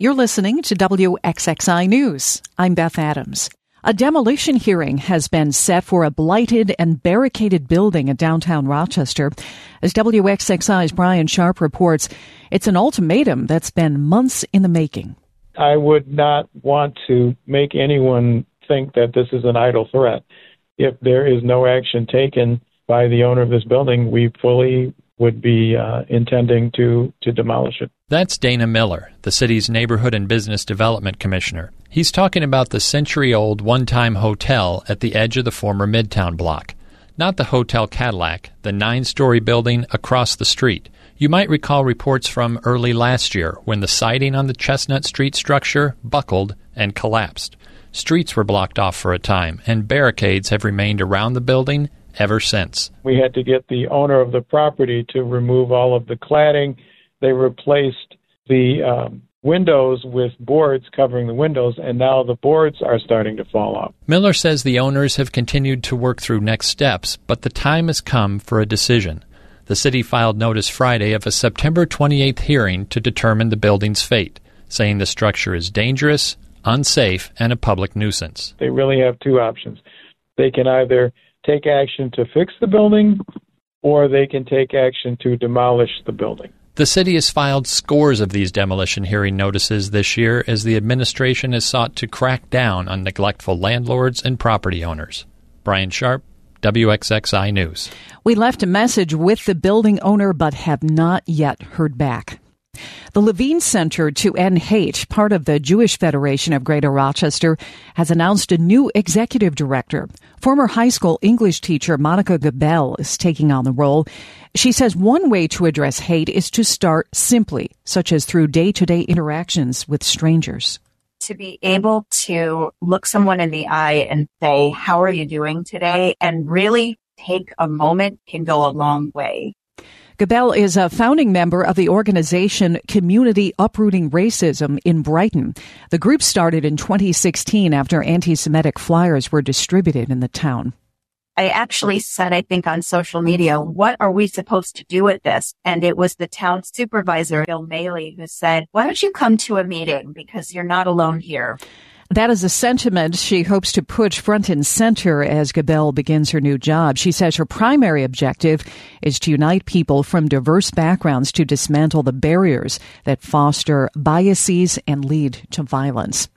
You're listening to WXXI News. I'm Beth Adams. A demolition hearing has been set for a blighted and barricaded building in downtown Rochester. As WXXI's Brian Sharp reports, it's an ultimatum that's been months in the making. I would not want to make anyone think that this is an idle threat. If there is no action taken by the owner of this building, we fully would be uh, intending to, to demolish it. That's Dana Miller, the city's Neighborhood and Business Development Commissioner. He's talking about the century old one time hotel at the edge of the former Midtown block. Not the Hotel Cadillac, the nine story building across the street. You might recall reports from early last year when the siding on the Chestnut Street structure buckled and collapsed. Streets were blocked off for a time, and barricades have remained around the building ever since. We had to get the owner of the property to remove all of the cladding. They replaced the um, windows with boards covering the windows, and now the boards are starting to fall off. Miller says the owners have continued to work through next steps, but the time has come for a decision. The city filed notice Friday of a September 28th hearing to determine the building's fate, saying the structure is dangerous, unsafe, and a public nuisance. They really have two options. They can either take action to fix the building or they can take action to demolish the building. The city has filed scores of these demolition hearing notices this year as the administration has sought to crack down on neglectful landlords and property owners. Brian Sharp, WXXI News. We left a message with the building owner but have not yet heard back. The Levine Center to End Hate, part of the Jewish Federation of Greater Rochester, has announced a new executive director. Former high school English teacher Monica Gabel is taking on the role. She says one way to address hate is to start simply, such as through day to day interactions with strangers. To be able to look someone in the eye and say, How are you doing today? and really take a moment can go a long way. Gabel is a founding member of the organization Community Uprooting Racism in Brighton. The group started in 2016 after anti Semitic flyers were distributed in the town. I actually said, I think on social media, what are we supposed to do with this? And it was the town supervisor, Bill Moehle, who said, why don't you come to a meeting? Because you're not alone here. That is a sentiment she hopes to put front and center as Gabel begins her new job. She says her primary objective is to unite people from diverse backgrounds to dismantle the barriers that foster biases and lead to violence.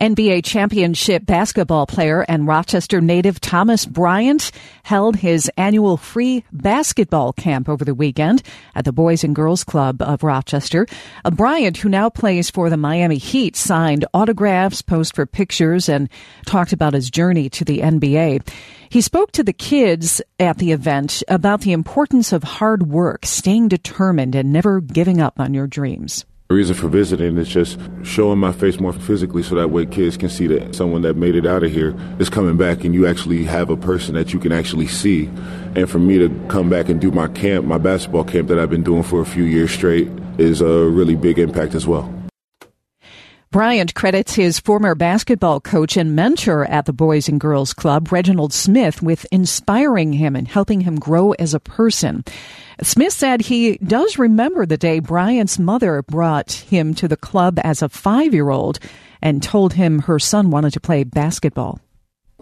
NBA championship basketball player and Rochester native Thomas Bryant held his annual free basketball camp over the weekend at the Boys and Girls Club of Rochester. Bryant, who now plays for the Miami Heat, signed autographs, posed for pictures, and talked about his journey to the NBA. He spoke to the kids at the event about the importance of hard work, staying determined, and never giving up on your dreams. The reason for visiting is just showing my face more physically so that way kids can see that someone that made it out of here is coming back and you actually have a person that you can actually see. And for me to come back and do my camp, my basketball camp that I've been doing for a few years straight is a really big impact as well. Bryant credits his former basketball coach and mentor at the Boys and Girls Club, Reginald Smith, with inspiring him and helping him grow as a person. Smith said he does remember the day Bryant's mother brought him to the club as a five year old and told him her son wanted to play basketball.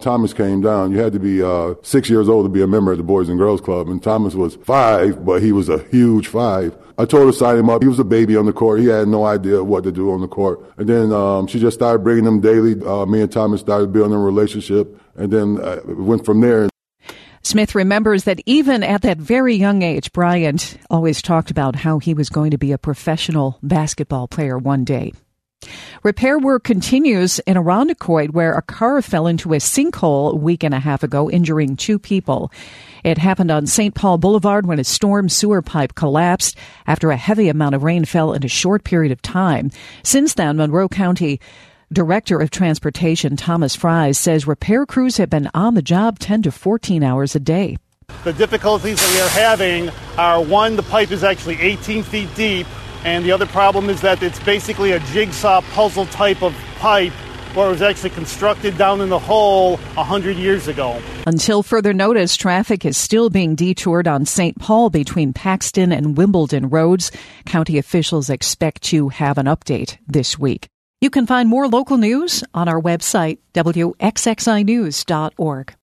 Thomas came down. You had to be uh, six years old to be a member of the Boys and Girls Club, and Thomas was five, but he was a huge five. I told her to sign him up. He was a baby on the court. He had no idea what to do on the court. And then um, she just started bringing him daily. Uh, me and Thomas started building a relationship, and then uh, went from there. Smith remembers that even at that very young age, Bryant always talked about how he was going to be a professional basketball player one day. Repair work continues in Irondequoit, where a car fell into a sinkhole a week and a half ago, injuring two people. It happened on St. Paul Boulevard when a storm sewer pipe collapsed after a heavy amount of rain fell in a short period of time. Since then, Monroe County Director of Transportation Thomas Frys says repair crews have been on the job 10 to 14 hours a day. The difficulties that we are having are one, the pipe is actually 18 feet deep, and the other problem is that it's basically a jigsaw puzzle type of pipe or was actually constructed down in the hole 100 years ago. Until further notice, traffic is still being detoured on St. Paul between Paxton and Wimbledon roads. County officials expect to have an update this week. You can find more local news on our website, wxxinews.org.